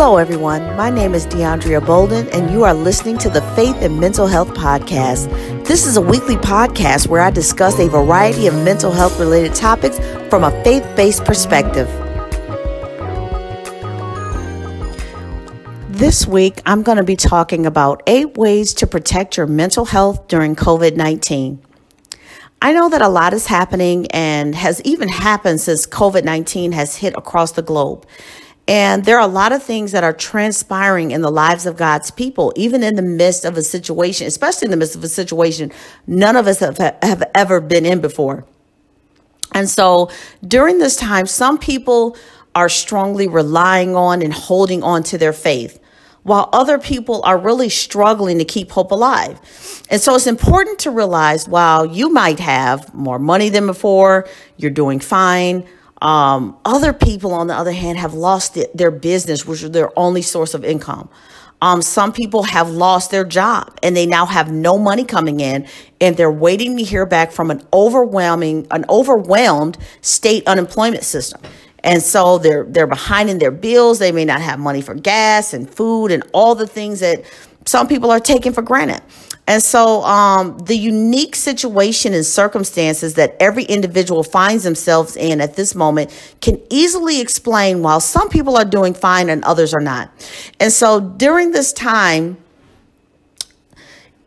Hello, everyone. My name is DeAndrea Bolden, and you are listening to the Faith and Mental Health Podcast. This is a weekly podcast where I discuss a variety of mental health related topics from a faith based perspective. This week, I'm going to be talking about eight ways to protect your mental health during COVID 19. I know that a lot is happening and has even happened since COVID 19 has hit across the globe. And there are a lot of things that are transpiring in the lives of God's people, even in the midst of a situation, especially in the midst of a situation none of us have, have ever been in before. And so during this time, some people are strongly relying on and holding on to their faith, while other people are really struggling to keep hope alive. And so it's important to realize while you might have more money than before, you're doing fine um, other people, on the other hand, have lost their business, which is their only source of income. Um, some people have lost their job and they now have no money coming in and they're waiting to hear back from an overwhelming, an overwhelmed state unemployment system. And so they're they're behind in their bills. They may not have money for gas and food and all the things that some people are taking for granted. And so, um, the unique situation and circumstances that every individual finds themselves in at this moment can easily explain why some people are doing fine and others are not. And so, during this time,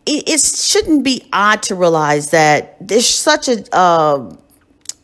it, it shouldn't be odd to realize that there's such a uh,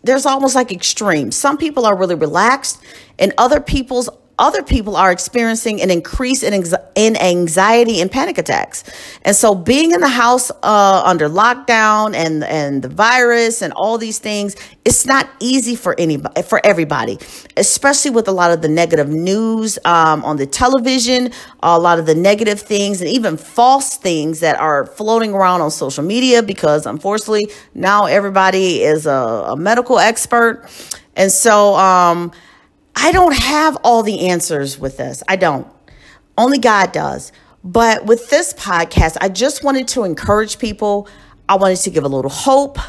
there's almost like extremes. Some people are really relaxed, and other people's other people are experiencing an increase in, in anxiety and panic attacks. And so being in the house uh, under lockdown and, and the virus and all these things, it's not easy for anybody, for everybody, especially with a lot of the negative news um, on the television, a lot of the negative things and even false things that are floating around on social media because unfortunately now everybody is a, a medical expert. And so, um, I don't have all the answers with this. I don't. Only God does. But with this podcast, I just wanted to encourage people. I wanted to give a little hope.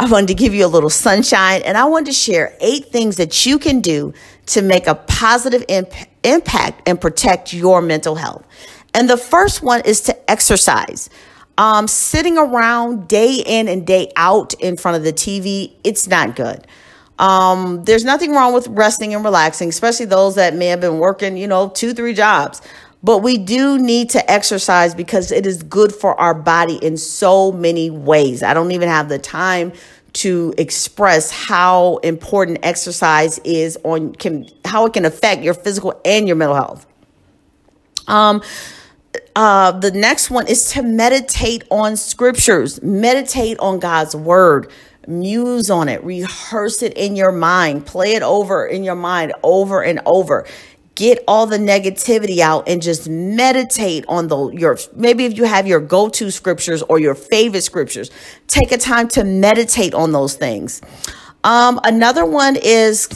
I wanted to give you a little sunshine. And I wanted to share eight things that you can do to make a positive imp- impact and protect your mental health. And the first one is to exercise. Um, sitting around day in and day out in front of the TV, it's not good. Um, there's nothing wrong with resting and relaxing, especially those that may have been working, you know, two, three jobs. But we do need to exercise because it is good for our body in so many ways. I don't even have the time to express how important exercise is on can how it can affect your physical and your mental health. Um uh, the next one is to meditate on scriptures, meditate on God's word muse on it, rehearse it in your mind, play it over in your mind over and over. Get all the negativity out and just meditate on the your maybe if you have your go-to scriptures or your favorite scriptures, take a time to meditate on those things. Um, another one is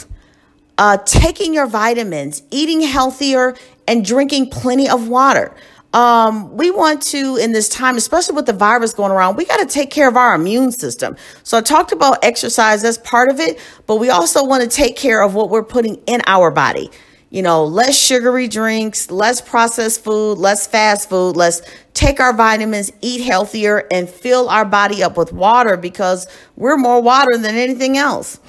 uh, taking your vitamins, eating healthier, and drinking plenty of water um, we want to, in this time, especially with the virus going around, we got to take care of our immune system. So I talked about exercise as part of it, but we also want to take care of what we're putting in our body. You know, less sugary drinks, less processed food, less fast food. Let's take our vitamins, eat healthier, and fill our body up with water because we're more water than anything else.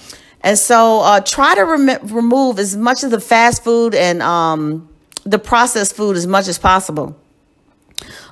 And so uh, try to rem- remove as much of the fast food and um, the processed food as much as possible.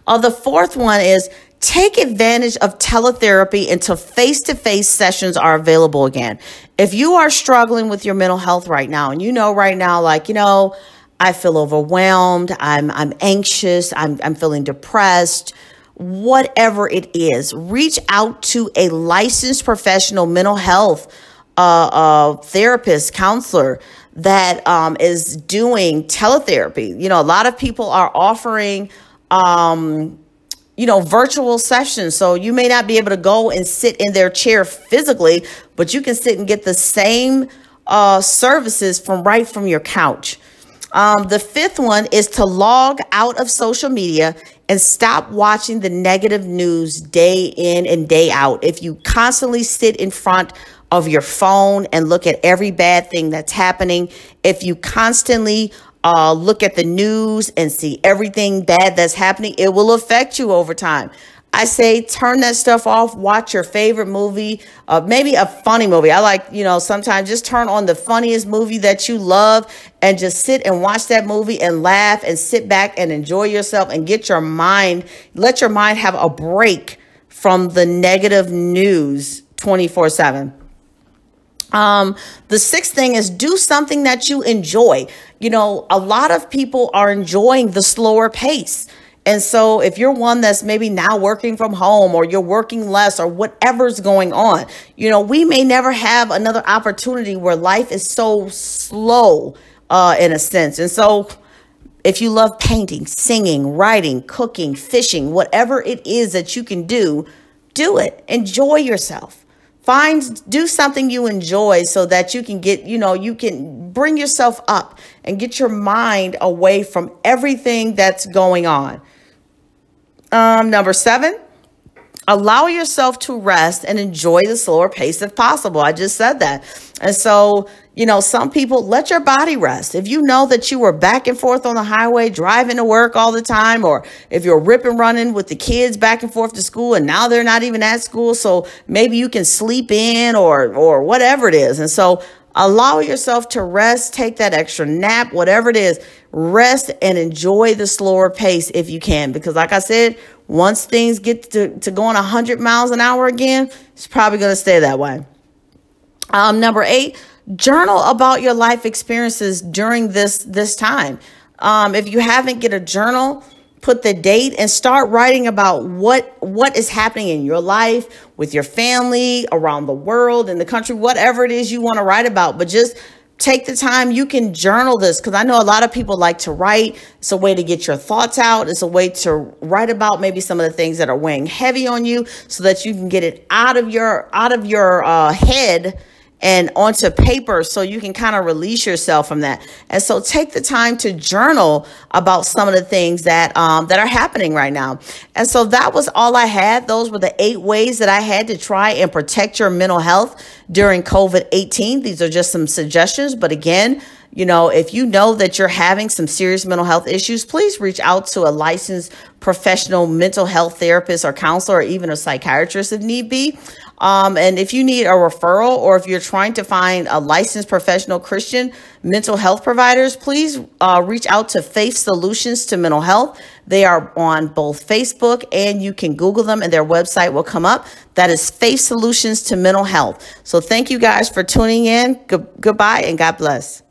Uh, the fourth one is take advantage of teletherapy until face to face sessions are available again. If you are struggling with your mental health right now and you know right now, like, you know, I feel overwhelmed, I'm, I'm anxious, I'm, I'm feeling depressed, whatever it is, reach out to a licensed professional mental health uh, uh, therapist, counselor that um, is doing teletherapy. You know, a lot of people are offering um, you know, virtual sessions. So you may not be able to go and sit in their chair physically, but you can sit and get the same uh, services from right from your couch. Um, the fifth one is to log out of social media and stop watching the negative news day in and day out. If you constantly sit in front of your phone and look at every bad thing that's happening, if you constantly uh, look at the news and see everything bad that's happening, it will affect you over time. I say turn that stuff off, watch your favorite movie, uh, maybe a funny movie. I like, you know, sometimes just turn on the funniest movie that you love and just sit and watch that movie and laugh and sit back and enjoy yourself and get your mind, let your mind have a break from the negative news 24 7. Um, the sixth thing is do something that you enjoy. You know, a lot of people are enjoying the slower pace. And so if you're one that's maybe now working from home or you're working less or whatever's going on, you know, we may never have another opportunity where life is so slow uh, in a sense. And so if you love painting, singing, writing, cooking, fishing, whatever it is that you can do, do it. Enjoy yourself. Find, do something you enjoy so that you can get, you know, you can bring yourself up and get your mind away from everything that's going on. Um, number seven, allow yourself to rest and enjoy the slower pace if possible. I just said that. And so, you know, some people let your body rest. If you know that you were back and forth on the highway driving to work all the time, or if you're ripping running with the kids back and forth to school and now they're not even at school, so maybe you can sleep in or or whatever it is. And so allow yourself to rest, take that extra nap, whatever it is rest and enjoy the slower pace if you can. Because, like I said, once things get to, to going 100 miles an hour again, it's probably going to stay that way. Um, number eight, journal about your life experiences during this this time. Um, if you haven't, get a journal put the date and start writing about what what is happening in your life with your family around the world in the country whatever it is you want to write about. But just take the time you can journal this because i know a lot of people like to write. It's a way to get your thoughts out. It's a way to write about maybe some of the things that are weighing heavy on you so that you can get it out of your out of your uh, head and onto paper so you can kind of release yourself from that. And so take the time to journal about some of the things that um, that are happening right now. And so that was all I had. Those were the eight ways that I had to try and protect your mental health during COVID 18. These are just some suggestions, but again, you know, if you know that you're having some serious mental health issues, please reach out to a licensed professional mental health therapist or counselor or even a psychiatrist if need be. Um, and if you need a referral or if you're trying to find a licensed professional Christian mental health providers, please uh, reach out to Faith Solutions to Mental Health. They are on both Facebook and you can Google them and their website will come up. That is Faith Solutions to Mental Health. So thank you guys for tuning in. Good- goodbye and God bless.